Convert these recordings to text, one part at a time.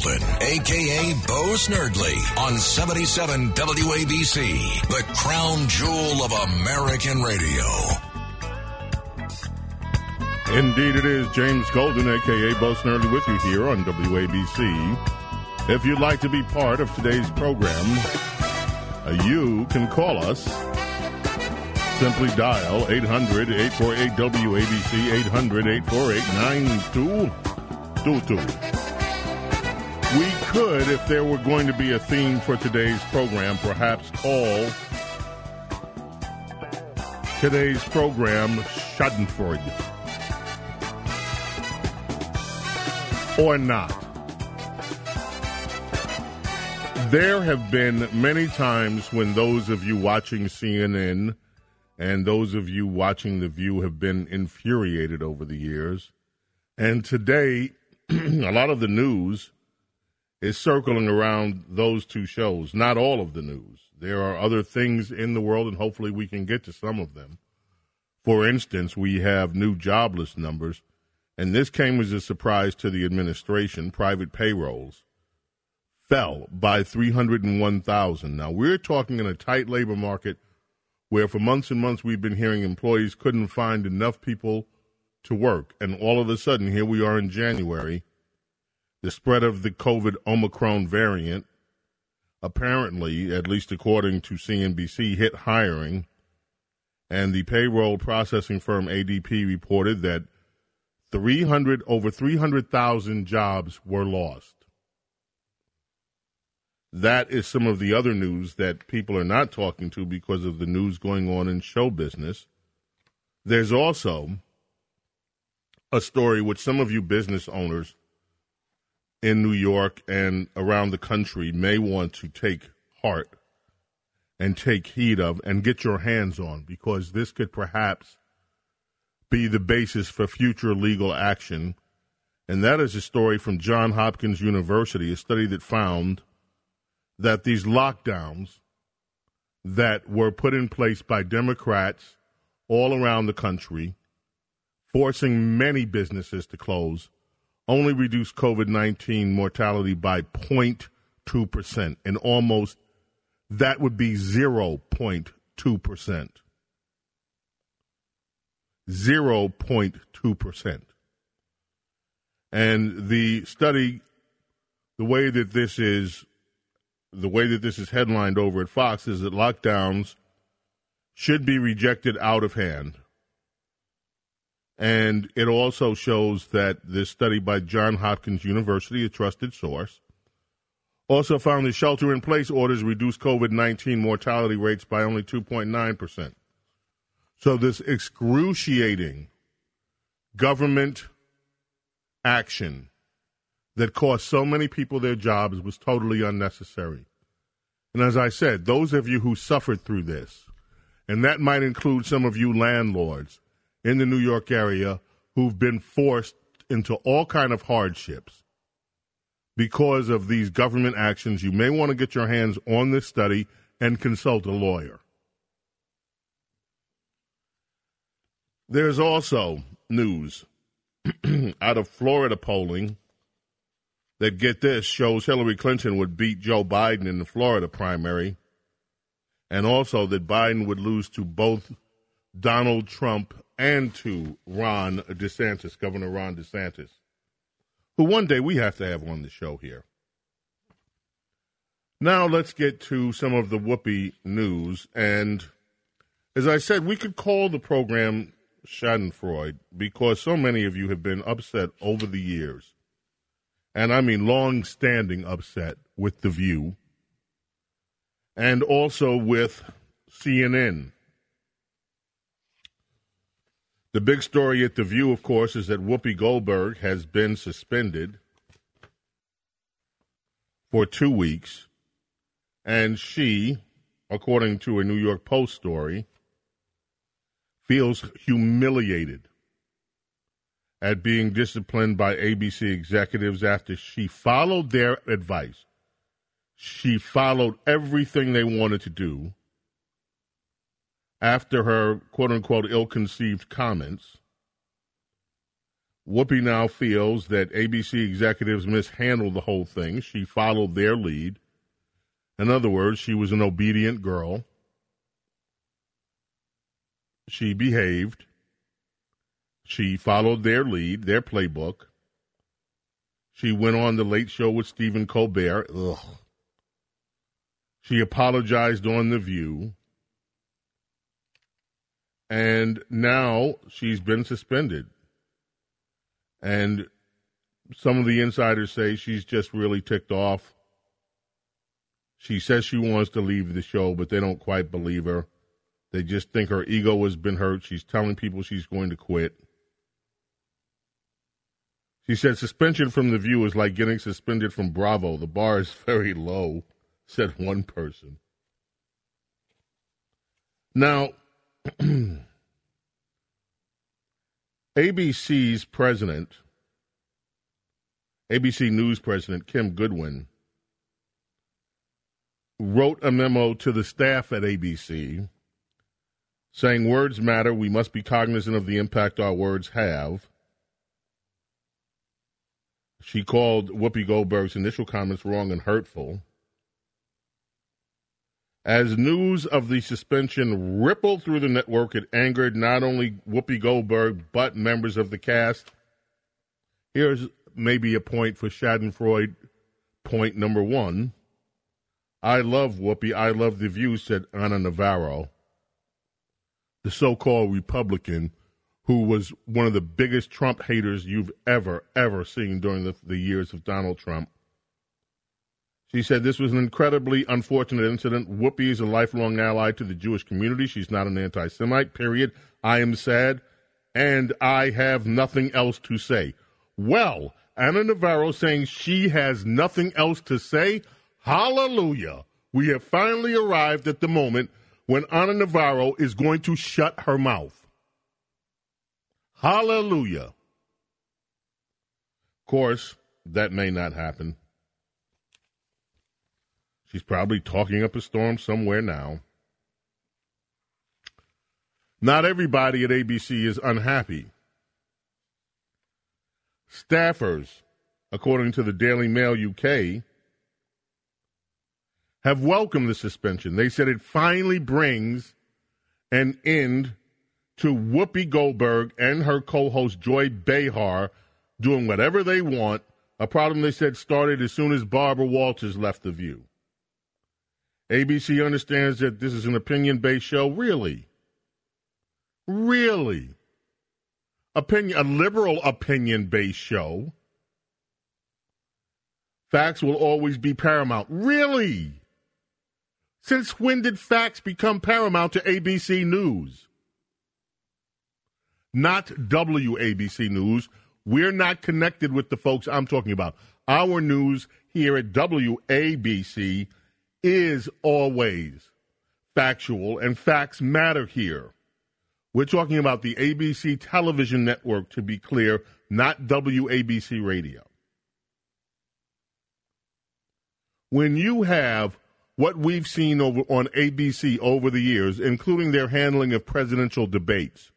Golden, aka Bo Snerdley, on 77 WABC, the crown jewel of American radio. Indeed, it is James Golden, aka Bo Snerdley, with you here on WABC. If you'd like to be part of today's program, uh, you can call us. Simply dial 800 848 WABC 800 848 9222. Could, if there were going to be a theme for today's program, perhaps call today's program Schadenfreude. Or not. There have been many times when those of you watching CNN and those of you watching The View have been infuriated over the years. And today, a lot of the news is circling around those two shows. Not all of the news. There are other things in the world, and hopefully we can get to some of them. For instance, we have new jobless numbers, and this came as a surprise to the administration. Private payrolls fell by 301,000. Now, we're talking in a tight labor market where for months and months we've been hearing employees couldn't find enough people to work. And all of a sudden, here we are in January, the spread of the COVID Omicron variant apparently, at least according to CNBC, hit hiring. And the payroll processing firm ADP reported that 300 over 300,000 jobs were lost that is some of the other news that people are not talking to because of the news going on in show business. There's also a story which some of you business owners in New York and around the country may want to take heart and take heed of and get your hands on because this could perhaps be the basis for future legal action. And that is a story from Johns Hopkins University, a study that found that these lockdowns that were put in place by Democrats all around the country, forcing many businesses to close, only reduced COVID 19 mortality by 0.2%, and almost that would be 0.2%. 0.2%. And the study, the way that this is the way that this is headlined over at Fox is that lockdowns should be rejected out of hand. And it also shows that this study by Johns Hopkins University, a trusted source, also found that shelter in place orders reduced COVID 19 mortality rates by only 2.9%. So, this excruciating government action that cost so many people their jobs was totally unnecessary. And as I said, those of you who suffered through this, and that might include some of you landlords in the New York area who've been forced into all kind of hardships because of these government actions, you may want to get your hands on this study and consult a lawyer. There's also news out of Florida polling that get this shows Hillary Clinton would beat Joe Biden in the Florida primary, and also that Biden would lose to both Donald Trump and to Ron DeSantis, Governor Ron DeSantis, who one day we have to have on the show here. Now let's get to some of the Whoopi news. And as I said, we could call the program Schadenfreude because so many of you have been upset over the years and I mean long standing upset with The View and also with CNN. The big story at The View, of course, is that Whoopi Goldberg has been suspended for two weeks, and she, according to a New York Post story, feels humiliated at being disciplined by ABC executives after she followed their advice. She followed everything they wanted to do after her quote unquote ill conceived comments Whoopi now feels that ABC executives mishandled the whole thing. She followed their lead. In other words, she was an obedient girl. She behaved. She followed their lead, their playbook. She went on the late show with Stephen Colbert. Ugh. She apologized on The View. And now she's been suspended. And some of the insiders say she's just really ticked off. She says she wants to leave the show, but they don't quite believe her. They just think her ego has been hurt. She's telling people she's going to quit. She said suspension from the view is like getting suspended from Bravo. The bar is very low, said one person. Now, ABC's president, ABC News president Kim Godwin, wrote a memo to the staff at ABC saying words matter. We must be cognizant of the impact our words have. She called Whoopi Goldberg's initial comments wrong and hurtful. As news of the suspension rippled through the network, it angered not only Whoopi Goldberg, but members of the cast. Here's maybe a point for Schadenfreude. Point number one. I love Whoopi. I love the view, said Ana Navarro, the so called Republican who was one of the biggest Trump haters you've ever, ever seen during the, the years of Donald Trump. She said this was an incredibly unfortunate incident. Whoopi is a lifelong ally to the Jewish community. She's not an anti Semite, period. I am sad, and I have nothing else to say. Well, Ana Navarro saying she has nothing else to say. Hallelujah. We have finally arrived at the moment when Ana Navarro is going to shut her mouth. Hallelujah. Of course, that may not happen. She's probably talking up a storm somewhere now. Not everybody at ABC is unhappy. Staffers, according to the Daily Mail UK, have welcomed the suspension. They said it finally brings an end to Whoopi Goldberg and her co host Joy Behar doing whatever they want, a problem they said started as soon as Barbara Walters left The View. ABC understands that this is an opinion based show. Really? Really? Opinion, a liberal opinion based show. Facts will always be paramount. Really? Since when did facts become paramount to ABC News? Not WABC News. We're not connected with the folks I'm talking about. Our news here at WABC is always factual, and facts matter here. We're talking about the ABC television network, to be clear, not WABC radio. When you have what we've seen over on ABC over the years, including their handling of presidential debates,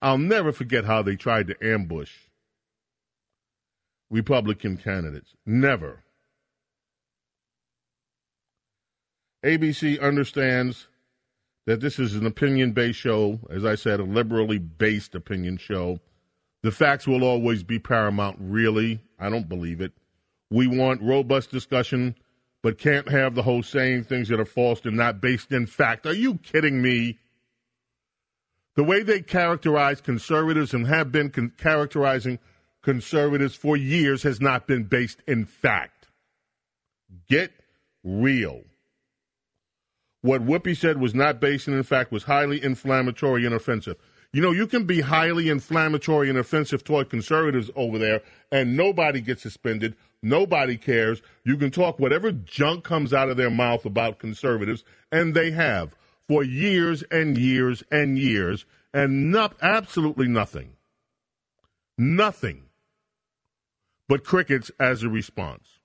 I'll never forget how they tried to ambush Republican candidates. Never. ABC understands that this is an opinion based show, as I said, a liberally based opinion show. The facts will always be paramount, really. I don't believe it. We want robust discussion, but can't have the host saying things that are false and not based in fact. Are you kidding me? The way they characterize conservatives and have been con- characterizing conservatives for years has not been based in fact. Get real. What Whoopi said was not based in fact, was highly inflammatory and offensive. You know, you can be highly inflammatory and offensive toward conservatives over there, and nobody gets suspended. Nobody cares. You can talk whatever junk comes out of their mouth about conservatives, and they have for years and years and years, and not, absolutely nothing. Nothing but crickets as a response.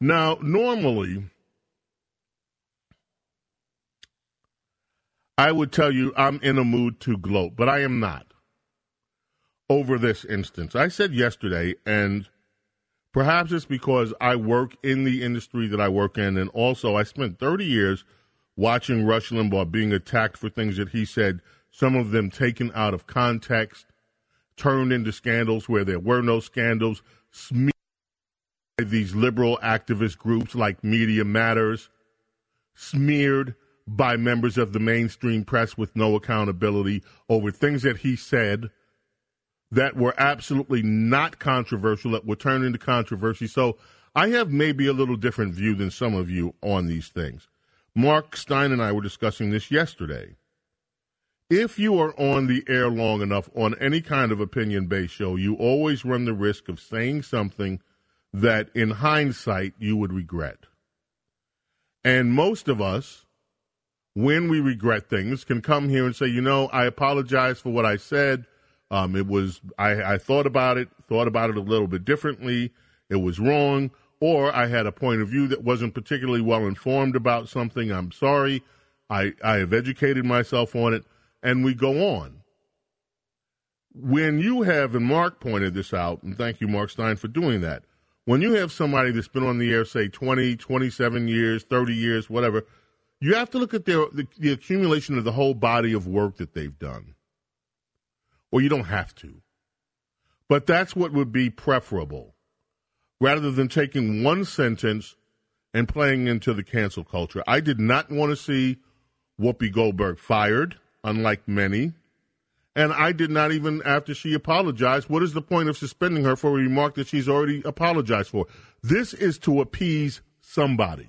Now, normally, I would tell you I'm in a mood to gloat, but I am not over this instance. I said yesterday, and perhaps it's because I work in the industry that I work in, and also I spent 30 years watching Rush Limbaugh being attacked for things that he said, some of them taken out of context, turned into scandals where there were no scandals, smeared by these liberal activist groups like Media Matters, smeared by members of the mainstream press with no accountability over things that he said that were absolutely not controversial, that were turned into controversy. So I have maybe a little different view than some of you on these things. Mark Steyn and I were discussing this yesterday. If you are on the air long enough on any kind of opinion based show, you always run the risk of saying something that in hindsight you would regret. And most of us, when we regret things, can come here and say, you know, I apologize for what I said. Um, it was, I, I thought about it, thought about it a little bit differently. It was wrong or I had a point of view that wasn't particularly well informed about something. I'm sorry. I, I have educated myself on it, and we go on. When you have, and Mark pointed this out, and thank you, Mark Steyn, for doing that. When you have somebody that's been on the air, say 20, 27 years, 30 years, whatever, you have to look at their, the, the accumulation of the whole body of work that they've done. Or you don't have to. But that's what would be preferable rather than taking one sentence and playing into the cancel culture. I did not want to see Whoopi Goldberg fired, unlike many. And I did not even, after she apologized, what is the point of suspending her for a remark that she's already apologized for? This is to appease somebody.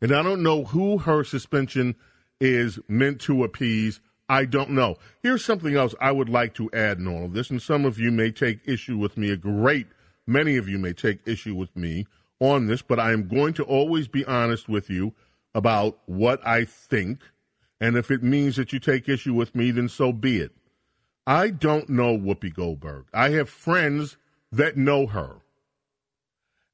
And I don't know who her suspension is meant to appease. I don't know. Here's something else I would like to add in all of this, and some of you may take issue with me a great Many of you may take issue with me on this, but I am going to always be honest with you about what I think. And if it means that you take issue with me, then so be it. I don't know Whoopi Goldberg. I have friends that know her.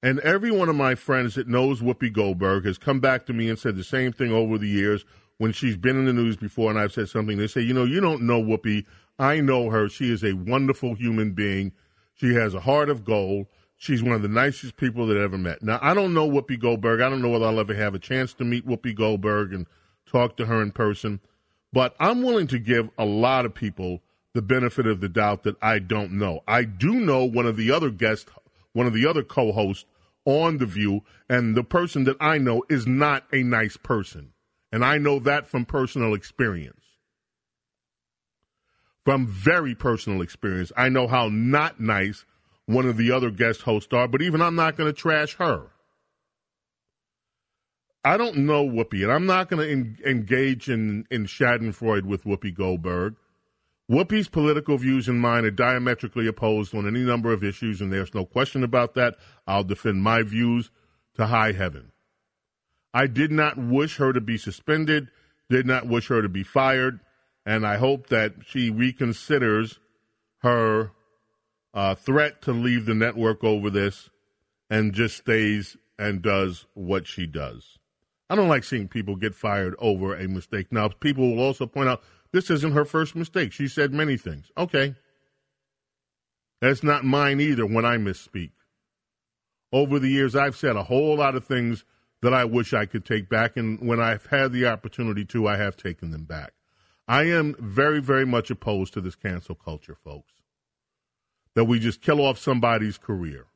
And every one of my friends that knows Whoopi Goldberg has come back to me and said the same thing over the years when she's been in the news before and I've said something. They say, you know, you don't know Whoopi. I know her. She is a wonderful human being. She has a heart of gold. She's one of the nicest people that I ever met. Now, I don't know Whoopi Goldberg. I don't know whether I'll ever have a chance to meet Whoopi Goldberg and talk to her in person. But I'm willing to give a lot of people the benefit of the doubt that I don't know. I do know one of the other guests, one of the other co hosts on The View, and the person that I know is not a nice person. And I know that from personal experience from very personal experience. I know how not nice one of the other guest hosts are, but even I'm not going to trash her. I don't know Whoopi, and I'm not going to engage in, in Schadenfreude with Whoopi Goldberg. Whoopi's political views and mine are diametrically opposed on any number of issues, and there's no question about that. I'll defend my views to high heaven. I did not wish her to be suspended, did not wish her to be fired and I hope that she reconsiders her uh, threat to leave the network over this and just stays and does what she does. I don't like seeing people get fired over a mistake. Now, people will also point out this isn't her first mistake. She said many things. Okay. That's not mine either when I misspeak. Over the years, I've said a whole lot of things that I wish I could take back, and when I've had the opportunity to, I have taken them back. I am very, very much opposed to this cancel culture, folks. That we just kill off somebody's career.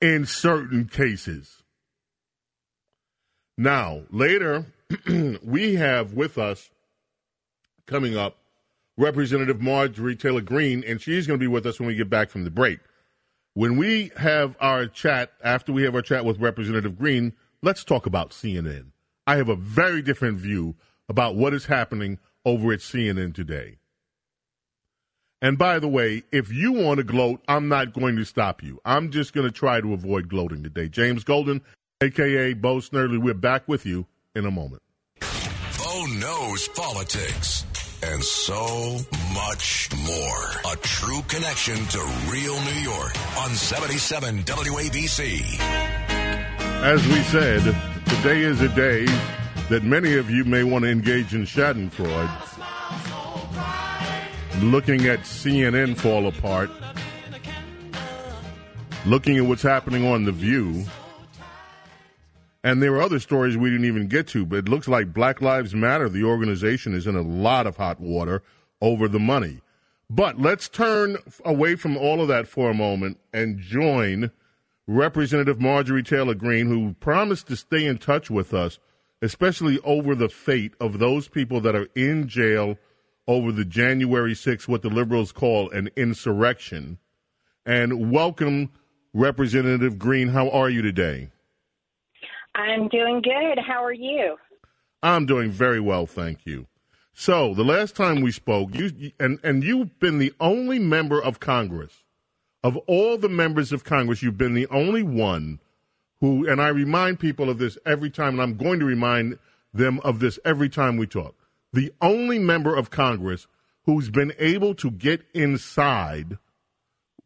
In certain cases. Now, later, we have with us coming up Representative Marjorie Taylor Greene, and she's going to be with us when we get back from the break. When we have our chat, after we have our chat with Representative Greene, let's talk about CNN. I have a very different view about what is happening over at CNN today. And by the way, if you want to gloat, I'm not going to stop you. I'm just going to try to avoid gloating today. James Golden, aka Bo Snerdley, we're back with you in a moment. Knows politics and so much more. A true connection to real New York on 77 WABC. As we said, today is a day that many of you may want to engage in Schadenfreude. Looking at CNN fall apart, looking at what's happening on The View. And there are other stories we didn't even get to, but it looks like Black Lives Matter, the organization, is in a lot of hot water over the money. But let's turn away from all of that for a moment and join Representative Marjorie Taylor Greene, who promised to stay in touch with us, especially over the fate of those people that are in jail over the January 6th, what the liberals call an insurrection. And welcome, Representative Greene. How are you today? I'm doing good. How are you? I'm doing very well, thank you. So, the last time we spoke, you and and you've been the only member of Congress of all the members of Congress, you've been the only one who and I remind people of this every time and I'm going to remind them of this every time we talk. The only member of Congress who's been able to get inside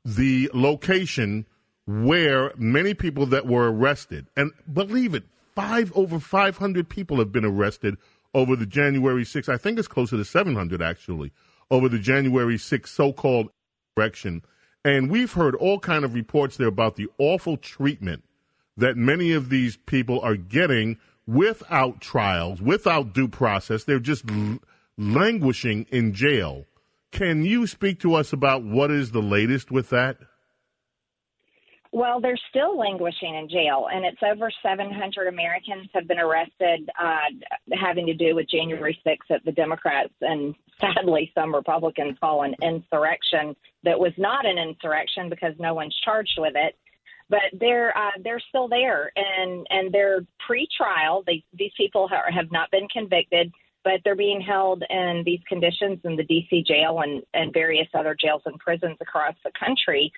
the location where many people that were arrested, and believe it, five over 500 people have been arrested over the January 6th. I think it's closer to 700 actually over the January 6th so-called election. And we've heard all kind of reports there about the awful treatment that many of these people are getting without trials, without due process. They're just l- languishing in jail. Can you speak to us about what is the latest with that? Well, they're still languishing in jail, and it's over 700 Americans have been arrested uh, having to do with January 6th that the Democrats and sadly some Republicans call an insurrection that was not an insurrection because no one's charged with it. But they're uh, they're still there, and and they're pre-trial. They, these people ha- have not been convicted, but they're being held in these conditions in the D.C. jail and and various other jails and prisons across the country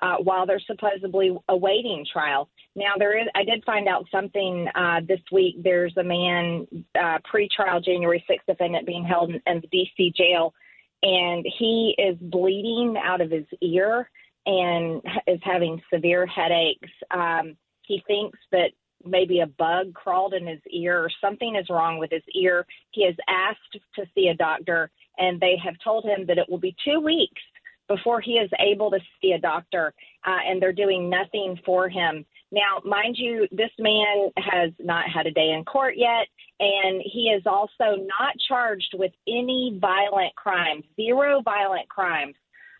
uh, while they're supposedly awaiting trial. Now, there is. I did find out something uh, this week. There's a man uh, pre-trial January 6th defendant being held in, in the D.C. jail, and he is bleeding out of his ear and is having severe headaches. Um, he thinks that maybe a bug crawled in his ear or something is wrong with his ear. He has asked to see a doctor, and they have told him that it will be two weeks before he is able to see a doctor, uh, and they're doing nothing for him. Now, mind you, this man has not had a day in court yet, and he is also not charged with any violent crimes, zero violent crimes,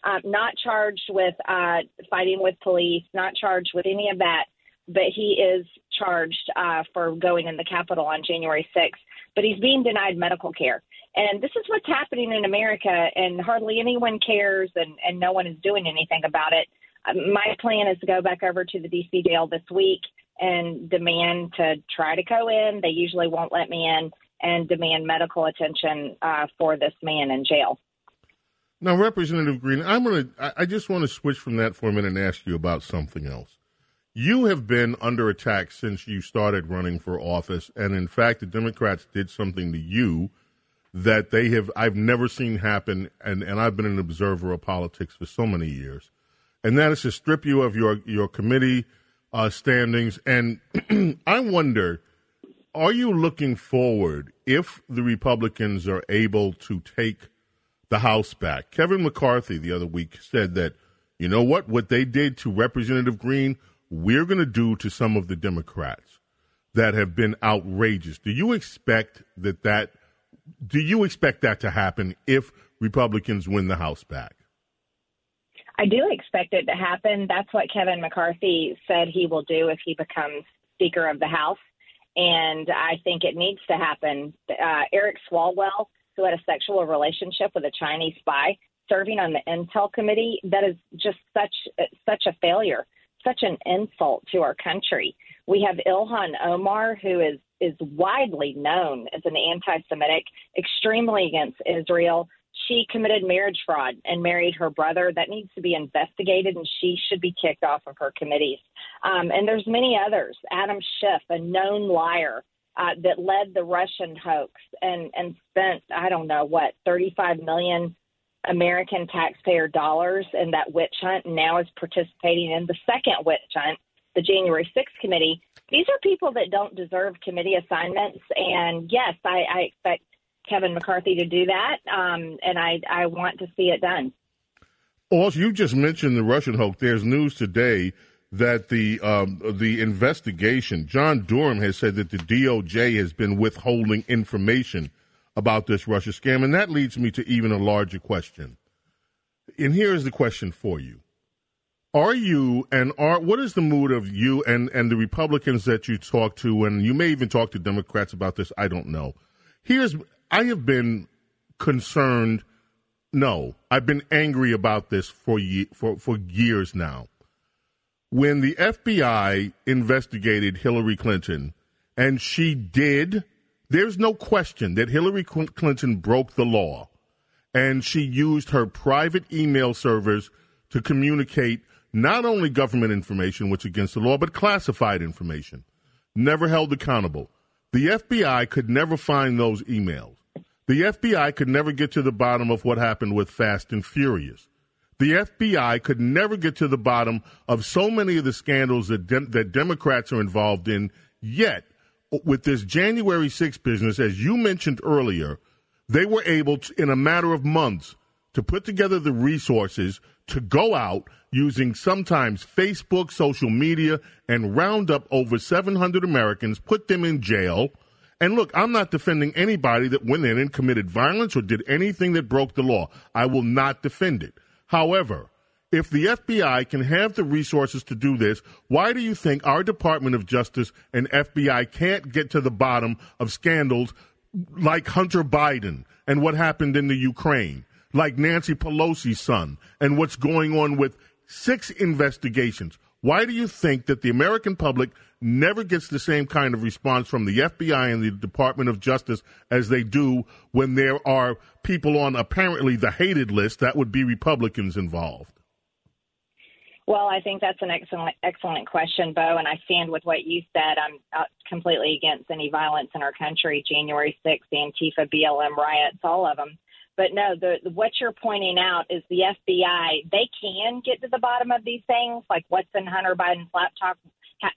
um, not charged with uh, fighting with police, not charged with any of that, but he is charged uh, for going in the Capitol on January 6th. But he's being denied medical care. And this is what's happening in America, and hardly anyone cares, and, and no one is doing anything about it. Um, my plan is to go back over to the DC jail this week and demand to try to go in. They usually won't let me in, and demand medical attention uh, for this man in jail. Now, Representative Greene, I'm to. I just want to switch from that for a minute and ask you about something else. You have been under attack since you started running for office, and in fact, the Democrats did something to you that they have I've never seen happen and, and I've been an observer of politics for so many years. And that is to strip you of your your committee uh, standings. And I wonder, are you looking forward if the Republicans are able to take the House back? Kevin McCarthy the other week said that, you know what, what they did to Representative Greene, we're going to do to some of the Democrats that have been outrageous. Do you expect that that do you expect that to happen if Republicans win the House back? I do expect it to happen. That's what Kevin McCarthy said he will do if he becomes Speaker of the House. And I think it needs to happen. Uh, Eric Swalwell, who had a sexual relationship with a Chinese spy, serving on the Intel Committee, that is just such such a failure, such an insult to our country. We have Ilhan Omar, who is is widely known as an anti-Semitic, extremely against Israel. She committed marriage fraud and married her brother. That needs to be investigated, and she should be kicked off of her committees. Um, and there's many others. Adam Schiff, a known liar. Uh, that led the Russian hoax and and spent I don't know what 35 million American taxpayer dollars in that witch hunt, and now is participating in the second witch hunt the January 6th committee, these are people that don't deserve committee assignments. And yes, I, I expect Kevin McCarthy to do that, um, and I, I want to see it done. Also, you just mentioned the Russian hoax. There's news today that the um, the investigation, John Durham has said that the DOJ has been withholding information about this Russia scam, and that leads me to even a larger question. And here is the question for you: Are you and are what is the mood of you and and the Republicans that you talk to, and you may even talk to Democrats about this? I don't know. Here's I have been concerned. No, I've been angry about this for for for years now when the FBI investigated Hillary Clinton, and she did, there's no question that Hillary Clinton broke the law. And she used her private email servers to communicate not only government information, which against the law, but classified information. Never held accountable. The FBI could never find those emails. The FBI could never get to the bottom of what happened with Fast and Furious the FBI could never get to the bottom of so many of the scandals that de- that Democrats are involved in. Yet, with this January 6 business, as you mentioned earlier, they were able to, in a matter of months, to put together the resources to go out using sometimes Facebook, social media, and round up over 700 Americans, put them in jail. And look, I'm not defending anybody that went in and committed violence or did anything that broke the law. I will not defend it. However, if the FBI can have the resources to do this, why do you think our Department of Justice and FBI can't get to the bottom of scandals like Hunter Biden and what happened in the Ukraine, like Nancy Pelosi's son, and what's going on with six investigations? Why do you think that the American public never gets the same kind of response from the FBI and the Department of Justice as they do when there are people on apparently the hated list that would be Republicans involved? Well, I think that's an excellent, excellent question, Bo, and I stand with what you said. I'm uh, completely against any violence in our country. January 6th, Antifa, BLM riots, all of them. But no, the, the, what you're pointing out is the FBI. They can get to the bottom of these things, like what's in Hunter Biden's laptop,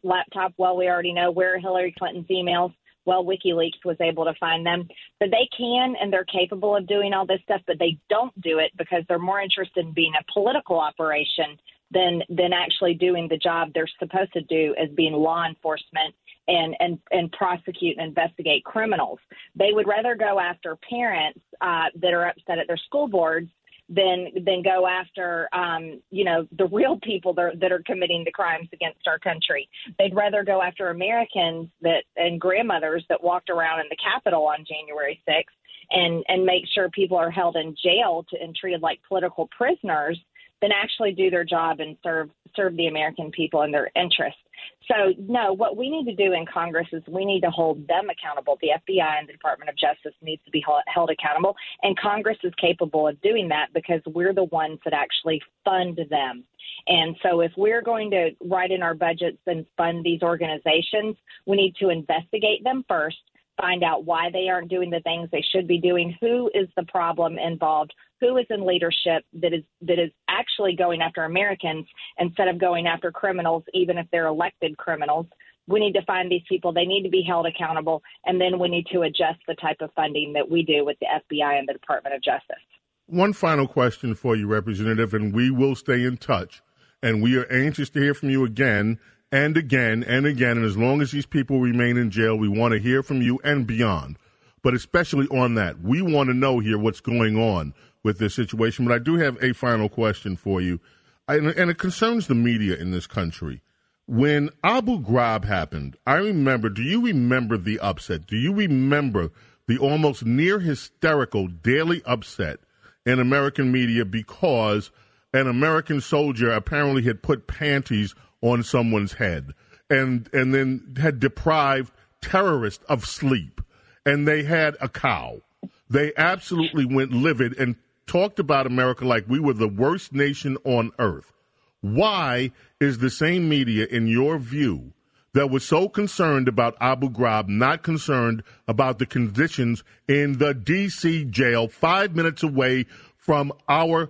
laptop, well, we already know where Hillary Clinton's emails. Well, WikiLeaks was able to find them. But they can and they're capable of doing all this stuff, but they don't do it because they're more interested in being a political operation than than actually doing the job they're supposed to do as being law enforcement and and and prosecute and investigate criminals. They would rather go after parents uh, that are upset at their school boards than than go after um, you know the real people that are, that are committing the crimes against our country. They'd rather go after Americans that and grandmothers that walked around in the Capitol on January 6th and and make sure people are held in jail to, and treated like political prisoners than actually do their job and serve serve the American people and their interests. So, no, what we need to do in Congress is we need to hold them accountable. The FBI and the Department of Justice needs to be held accountable, and Congress is capable of doing that because we're the ones that actually fund them. And so, if we're going to write in our budgets and fund these organizations, we need to investigate them first find out why they aren't doing the things they should be doing, who is the problem involved, who is in leadership that is that is actually going after Americans instead of going after criminals, even if they're elected criminals. We need to find these people. They need to be held accountable, and then we need to adjust the type of funding that we do with the FBI and the Department of Justice. One final question for you, Representative, and we will stay in touch. And we are anxious to hear from you again and again and again. And as long as these people remain in jail, we want to hear from you and beyond. But especially on that, we want to know here what's going on with this situation. But I do have a final question for you, I, and it concerns the media in this country. When Abu Ghraib happened, I remember, do you remember the upset? Do you remember the almost near hysterical daily upset in American media because an American soldier apparently had put panties on someone's head and and then had deprived terrorists of sleep and they had a cow they absolutely went livid and talked about america like we were the worst nation on earth why is the same media in your view that was so concerned about Abu Ghraib not concerned about the conditions in the DC jail 5 minutes away from our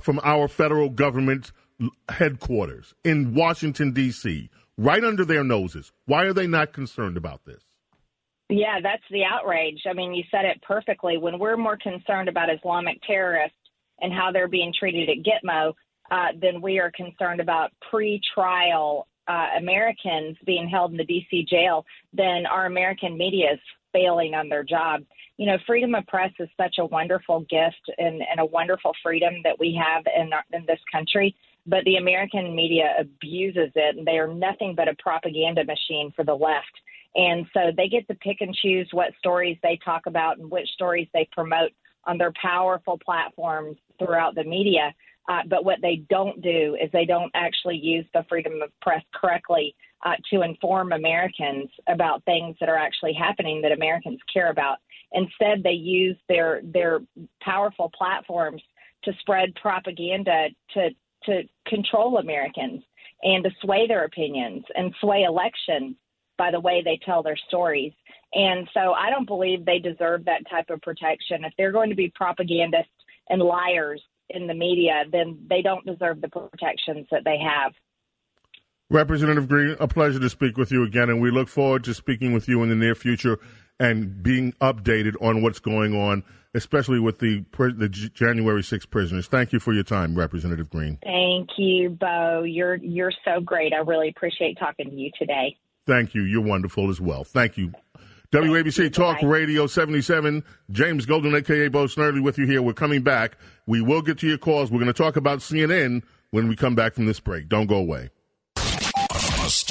from our federal government headquarters in Washington, D.C. right under their noses. Why are they not concerned about this? Yeah, that's the outrage. I mean, you said it perfectly. When we're more concerned about Islamic terrorists and how they're being treated at Gitmo, uh, than we are concerned about pre-trial uh, Americans being held in the D.C. jail, then our American media is failing on their job. You know, freedom of press is such a wonderful gift and, and a wonderful freedom that we have in, our, in this country but the American media abuses it, and they are nothing but a propaganda machine for the left. And so they get to pick and choose what stories they talk about and which stories they promote on their powerful platforms throughout the media. Uh, but what they don't do is they don't actually use the freedom of press correctly uh, to inform Americans about things that are actually happening that Americans care about. Instead, they use their their powerful platforms to spread propaganda to to control Americans and to sway their opinions and sway elections by the way they tell their stories. And so I don't believe they deserve that type of protection. If they're going to be propagandists and liars in the media, then they don't deserve the protections that they have. Representative Greene, a pleasure to speak with you again, and we look forward to speaking with you in the near future and being updated on what's going on especially with the the January 6 prisoners. Thank you for your time, Representative Greene. Thank you, Bo. You're you're so great. I really appreciate talking to you today. Thank you. You're wonderful as well. Thank you. WABC Talk Bye. Radio 77. James Golden, aka Bo Snerdley, with you here. We're coming back. We will get to your calls. We're going to talk about CNN when we come back from this break. Don't go away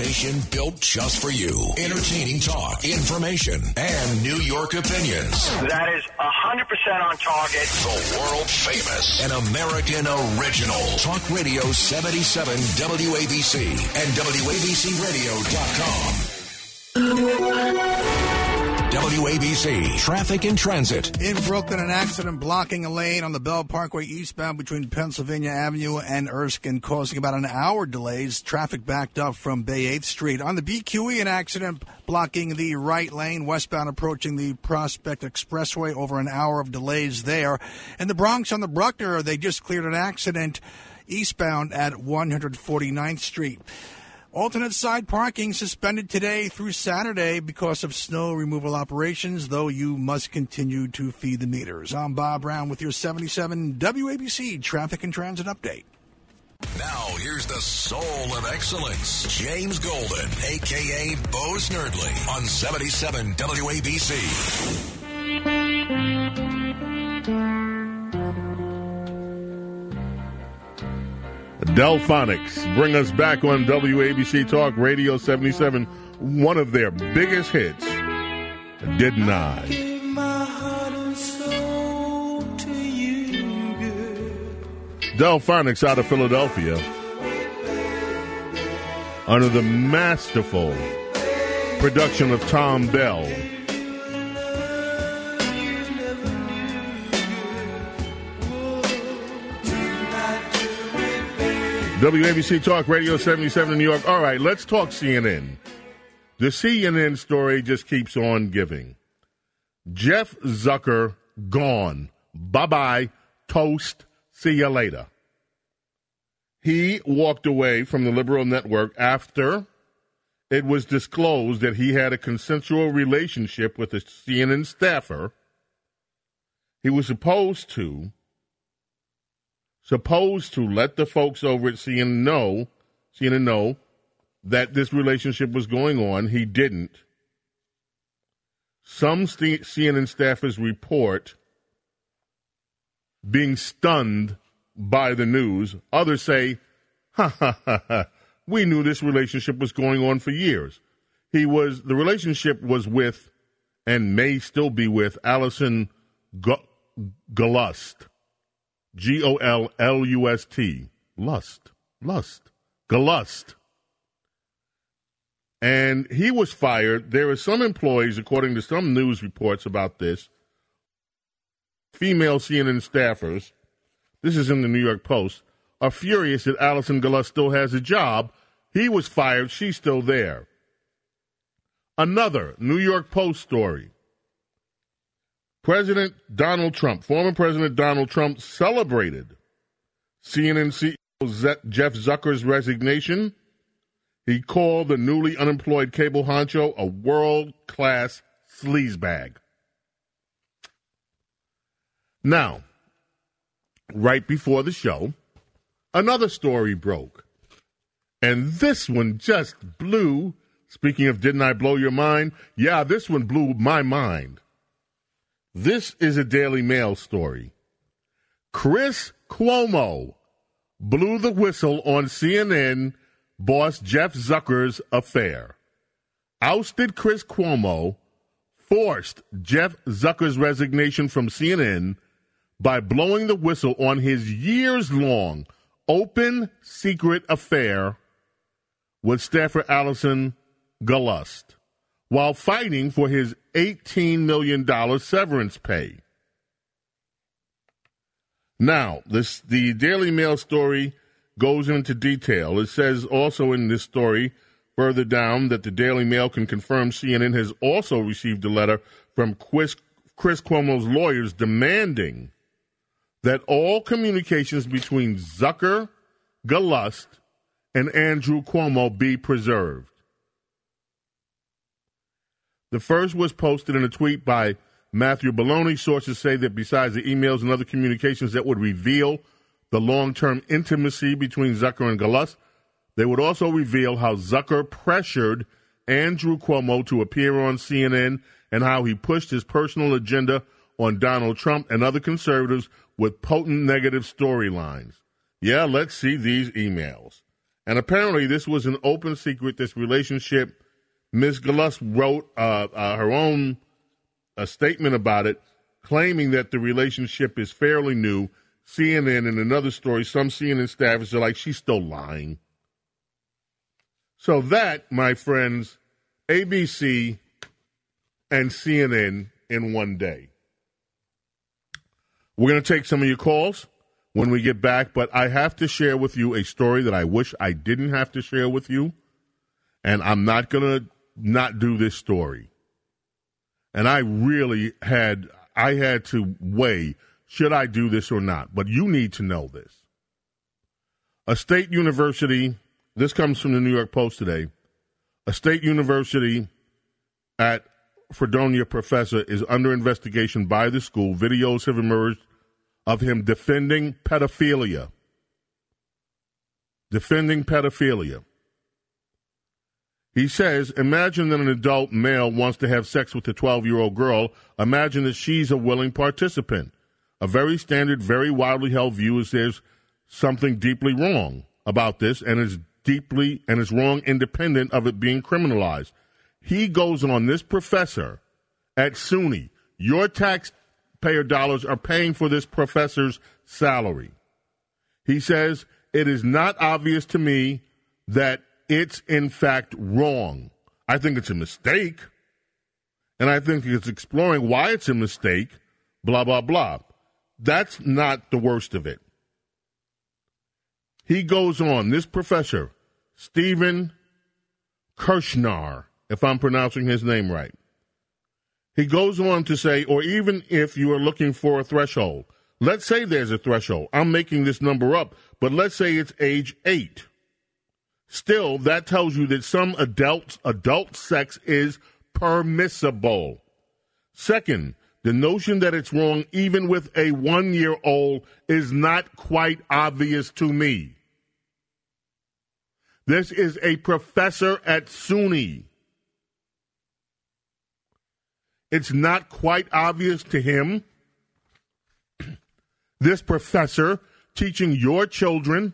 station built just for you. Entertaining talk, information, and New York opinions. That is 100% on target. The world famous and American original. Talk Radio 77 WABC and WABCRadio.com. WABC Traffic and Transit. In Brooklyn, an accident blocking a lane on the Belt Parkway eastbound between Pennsylvania Avenue and Erskine, causing about an hour delays. Traffic backed up from Bay 8th Street. On the BQE, an accident blocking the right lane westbound approaching the Prospect Expressway. Over an hour of delays there. In the Bronx on the Bruckner, they just cleared an accident eastbound at 149th Street. Alternate side parking suspended today through Saturday because of snow removal operations, though you must continue to feed the meters. I'm Bob Brown with your 77 WABC Traffic and Transit Update. Now, here's the soul of excellence, James Golden, a.k.a. Bo Snerdley, on 77 WABC. Delfonics bring us back on WABC Talk Radio 77. One of their biggest hits, Didn't I? Delfonics out of Philadelphia under the masterful production of Thom Bell. WABC Talk Radio 77 in New York. All right, let's talk CNN. The CNN story just keeps on giving. Jeff Zucker gone. Bye bye. Toast. See you later. He walked away from the liberal network after it was disclosed that he had a consensual relationship with a CNN staffer. He was supposed to supposed to let the folks over at CNN know, CNN know that this relationship was going on. He didn't. Some CNN staffers report being stunned by the news. Others say, ha ha ha ha, we knew this relationship was going on for years. He was, the relationship was with, and may still be with, Allison G- Gollust G O L L U S T. Lust. Lust. Gollust. And he was fired. There are some employees, according to some news reports about this, female CNN staffers, this is in the New York Post, are furious that Allison Gollust still has a job. He was fired. She's still there. Another New York Post story. President Donald Trump, former President Donald Trump, celebrated CNN CEO Jeff Zucker's resignation. He called the newly unemployed cable honcho a world class sleazebag. Now, right before the show, another story broke. And this one just blew. Speaking of didn't I blow your mind? Yeah, this one blew my mind. This is a Daily Mail story. Chris Cuomo blew the whistle on CNN boss Jeff Zucker's affair. Ousted Chris Cuomo forced Jeff Zucker's resignation from CNN by blowing the whistle on his years long open secret affair with staffer Allison Gollust while fighting for his $18 million severance pay. Now, this the Daily Mail story goes into detail. It says also in this story further down that the Daily Mail can confirm CNN has also received a letter from Chris, Chris Cuomo's lawyers demanding that all communications between Zucker, Gollust, and Andrew Cuomo be preserved. The first was posted in a tweet by Matthew Belloni. Sources say that besides the emails and other communications that would reveal the long term intimacy between Zucker and Gollust, they would also reveal how Zucker pressured Andrew Cuomo to appear on CNN and how he pushed his personal agenda on Donald Trump and other conservatives with potent negative storylines. Yeah, let's see these emails. And apparently, this was an open secret, this relationship. Ms. Gollust wrote uh, uh, her own a statement about it, claiming that the relationship is fairly new. CNN, in another story, some CNN staffers are like, she's still lying. So that, my friends, ABC and CNN in one day. We're going to take some of your calls when we get back, but I have to share with you a story that I wish I didn't have to share with you. And I'm not going to not do this story. And I really had I had to weigh should I do this or not? But you need to know this. A state university, this comes from the New York Post today. A state university at Fredonia professor is under investigation by the school. Videos have emerged of him defending pedophilia. Defending pedophilia. He says, imagine that an adult male wants to have sex with a 12 year old girl. Imagine that she's a willing participant. A very standard, very widely held view is there's something deeply wrong about this and is deeply and is wrong independent of it being criminalized. He goes on, this professor at SUNY, your taxpayer dollars are paying for this professor's salary. He says, it is not obvious to me that it's in fact wrong. I think it's a mistake. And I think it's exploring why it's a mistake, blah, blah, blah. That's not the worst of it. He goes on, this professor, Stephen Kershnar, if I'm pronouncing his name right. He goes on to say, or even if you are looking for a threshold, let's say there's a threshold. I'm making this number up, but let's say it's age eight. Still, that tells you that some adult adult sex is permissible. Second, the notion that it's wrong even with a 1-year-old is not quite obvious to me. This is a professor at SUNY. It's not quite obvious to him. This professor teaching your children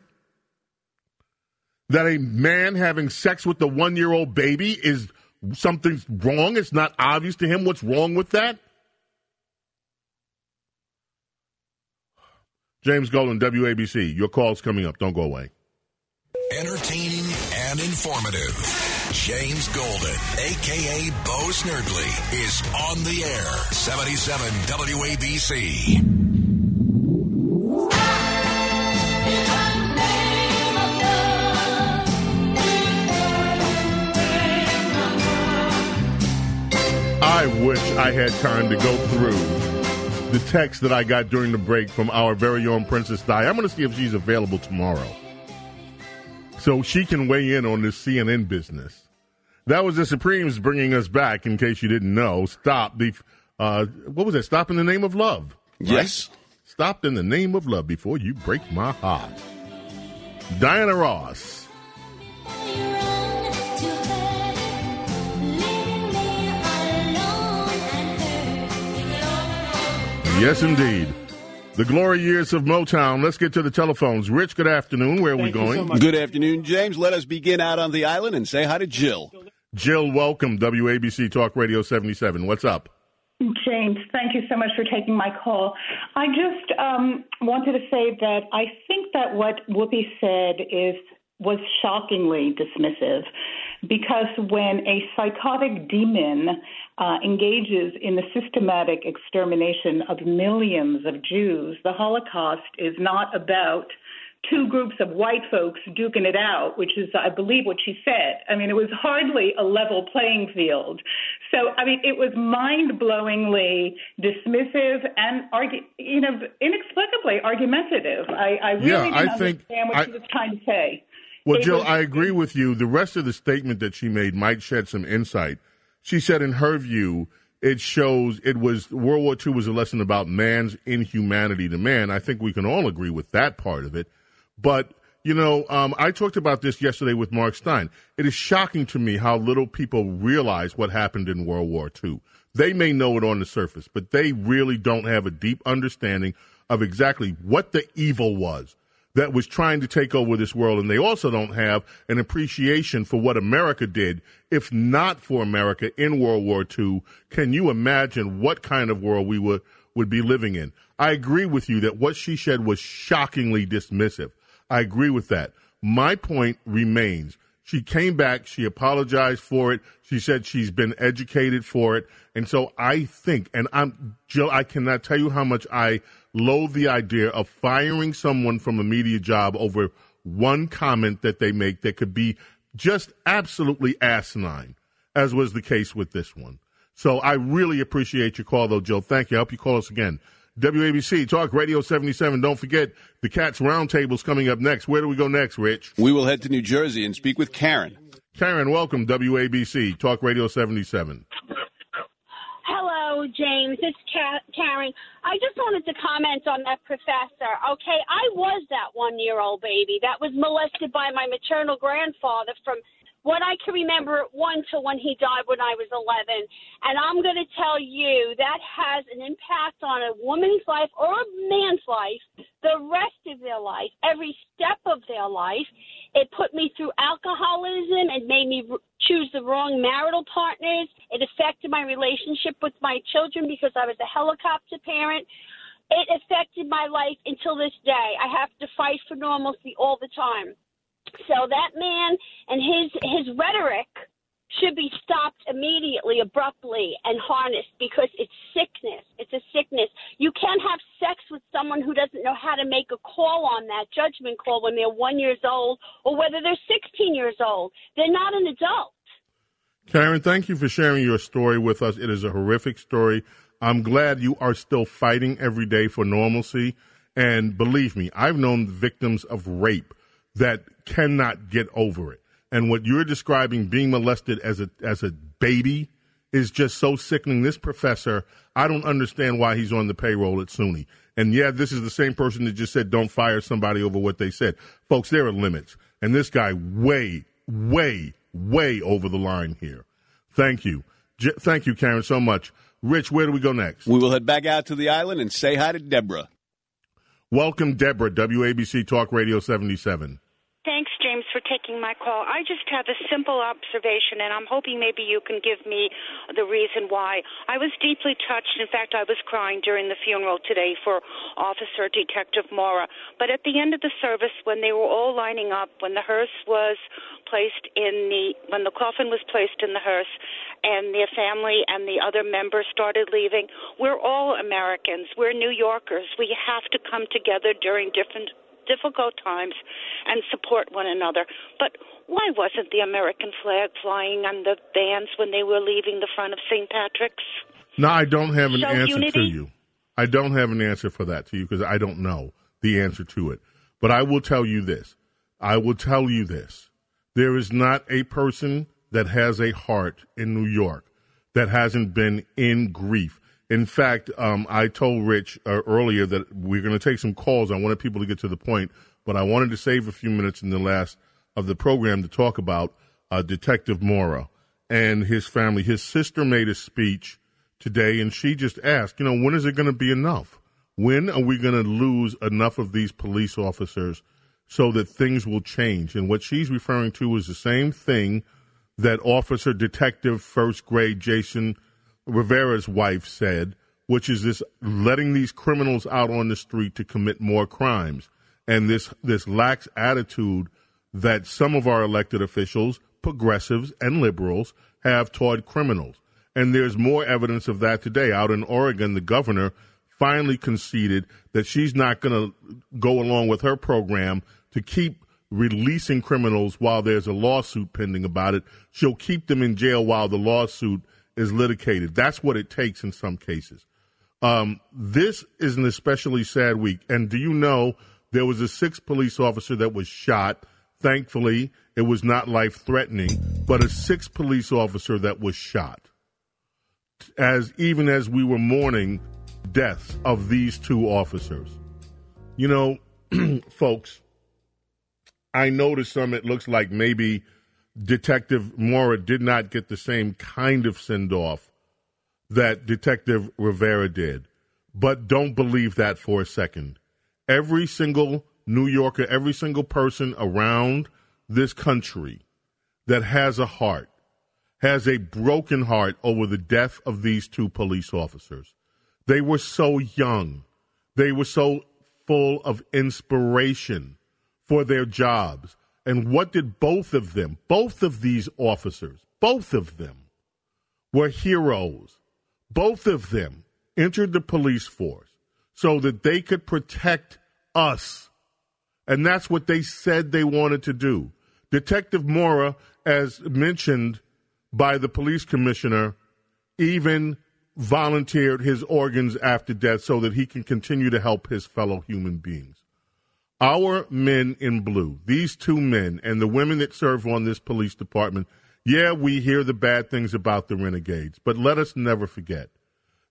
that a man having sex with the one year old baby is something's wrong? It's not obvious to him what's wrong with that? James Golden, WABC. Your call's coming up. Don't go away. Entertaining and informative. James Golden, a.k.a. Bo Snerdley, is on the air. 77 WABC. I wish I had time to go through the text that I got during the break from our very own Princess Di. I'm going to see if she's available tomorrow. so she can weigh in on this CNN business. That was the Supremes bringing us back. In case you didn't know, stop the uh, what was that? Stop in the name of love. right? Yes. Stop in the name of love before you break my heart. Diana Ross. Yes, indeed. The glory years of Motown. Let's get to the telephones. Rich, good afternoon. Where are we going? Good afternoon, James. Let us begin out on the island and say hi to Jill. Jill, welcome. WABC Talk Radio 77. What's up? James, thank you so much for taking my call. I just um, wanted to say that I think that what Whoopi said is was shockingly dismissive because when a psychotic demon uh, engages in the systematic extermination of millions of Jews, the Holocaust is not about two groups of white folks duking it out, which is, I believe, what she said. I mean, it was hardly a level playing field. So, I mean, it was mind-blowingly dismissive and, argu- you know, inexplicably argumentative. I, I really Yeah, didn't I think- understand what I- she was trying to say. Well, Jill, I agree with you. The rest of the statement that she made might shed some insight. She said, in her view, it shows it was World War II was a lesson about man's inhumanity to man. I think we can all agree with that part of it. But you know, um, I talked about this yesterday with Mark Steyn. It is shocking to me how little people realize what happened in World War II. They may know it on the surface, but they really don't have a deep understanding of exactly what the evil was that was trying to take over this world. And they also don't have an appreciation for what America did. If not for America in World War II, can you imagine what kind of world we would, would be living in? I agree with you that what she said was shockingly dismissive. I agree with that. My point remains. She came back. She apologized for it. She said she's been educated for it. And so I think, and I'm, Jill, I cannot tell you how much I loathe the idea of firing someone from a media job over one comment that they make that could be just absolutely asinine, as was the case with this one. So I really appreciate your call, though, Joe. Thank you. I hope you call us again. WABC Talk Radio 77. Don't forget the Cats Roundtable's coming up next. Where do we go next, Rich? We will head to New Jersey and speak with Karen. Karen, welcome. WABC Talk Radio 77. James. It's Karen. I just wanted to comment on that professor. Okay, I was that one year old baby that was molested by my maternal grandfather from what I can remember at one to when he died when I was 11. And I'm going to tell you that has an impact on a woman's life or a man's life the rest of their life, every step of their life. It put me through alcoholism and made me choose the wrong marital partners. It affected my relationship with my children because I was a helicopter parent. It affected my life until this day. I have to fight for normalcy all the time. So that man and his his rhetoric should be stopped immediately, abruptly, and harnessed because it's sickness. It's a sickness. You can't have sex with someone who doesn't know how make a call on that judgment call when they're one years old or whether they're 16 years old. They're not an adult. Karen, thank you for sharing your story with us. It is a horrific story. I'm glad you are still fighting every day for normalcy. And believe me, I've known victims of rape that cannot get over it. And what you're describing, being molested as a as a baby, is just so sickening. This professor, I don't understand why he's on the payroll at SUNY. And yeah, this is the same person that just said don't fire somebody over what they said. Folks, there are limits. And this guy way, way, way over the line here. Thank you. J- thank you, Karen, so much. Rich, where do we go next? We will head back out to the island and say hi to Deborah. Welcome, Deborah, WABC Talk Radio 77. For taking my call. I just have a simple observation, and I'm hoping maybe you can give me the reason why. I was deeply touched. In fact, I was crying during the funeral today for Officer Detective Mora. But at the end of the service, when they were all lining up, when the hearse was placed in the, when the coffin was placed in the hearse, and their family and the other members started leaving, we're all Americans. We're New Yorkers. We have to come together during different difficult times and support one another. But why wasn't the American flag flying on the vans when they were leaving the front of St. Patrick's? No, I don't have an Show answer to you. I don't have an answer for that to you because I don't know the answer to it. But I will tell you this I will tell you this. There is not a person that has a heart in New York that hasn't been in grief. In fact, um, I told Rich uh, earlier that we're going to take some calls. I wanted people to get to the point, but I wanted to save a few minutes in the last of the program to talk about uh, Detective Mora and his family. His sister made a speech today, and she just asked, you know, when is it going to be enough? When are we going to lose enough of these police officers so that things will change? And what she's referring to is the same thing that Officer Detective First Grade Jason Rivera's wife said, which is this letting these criminals out on the street to commit more crimes. And this, this lax attitude that some of our elected officials, progressives and liberals, have toward criminals. And there's more evidence of that today. Out in Oregon, the governor finally conceded that she's not going to go along with her program to keep releasing criminals while there's a lawsuit pending about it. She'll keep them in jail while the lawsuit is litigated. That's what it takes in some cases. Um, this is an especially sad week. And do you know there was a sixth police officer that was shot? Thankfully, it was not life threatening, but a sixth police officer that was shot. As even as we were mourning deaths of these two officers. You know, folks, I to some it looks like maybe Detective Mora did not get the same kind of send off that Detective Rivera did. But don't believe that for a second. Every single New Yorker, every single person around this country that has a heart has a broken heart over the death of these two police officers. They were so young. They were so full of inspiration for their jobs. And what did both of them, both of these officers, both of them were heroes. Both of them entered the police force so that they could protect us. And that's what they said they wanted to do. Detective Mora, as mentioned by the police commissioner, even volunteered his organs after death so that he can continue to help his fellow human beings. Our men in blue, these two men and the women that serve on this police department, yeah, we hear the bad things about the renegades, but let us never forget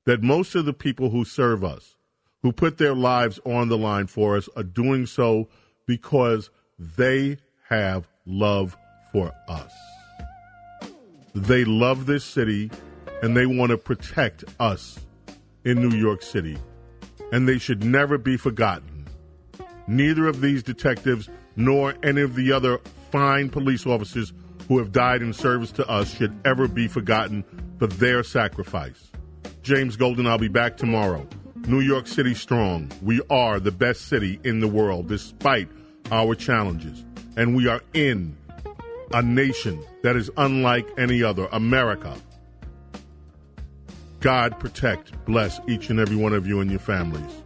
that most of the people who serve us, who put their lives on the line for us, are doing so because they have love for us. They love this city and they want to protect us in New York City. And they should never be forgotten. Neither of these detectives nor any of the other fine police officers who have died in service to us should ever be forgotten for their sacrifice. James Golden, I'll be back tomorrow. New York City strong. We are the best city in the world despite our challenges. And we are in a nation that is unlike any other, America. God protect, bless each and every one of you and your families.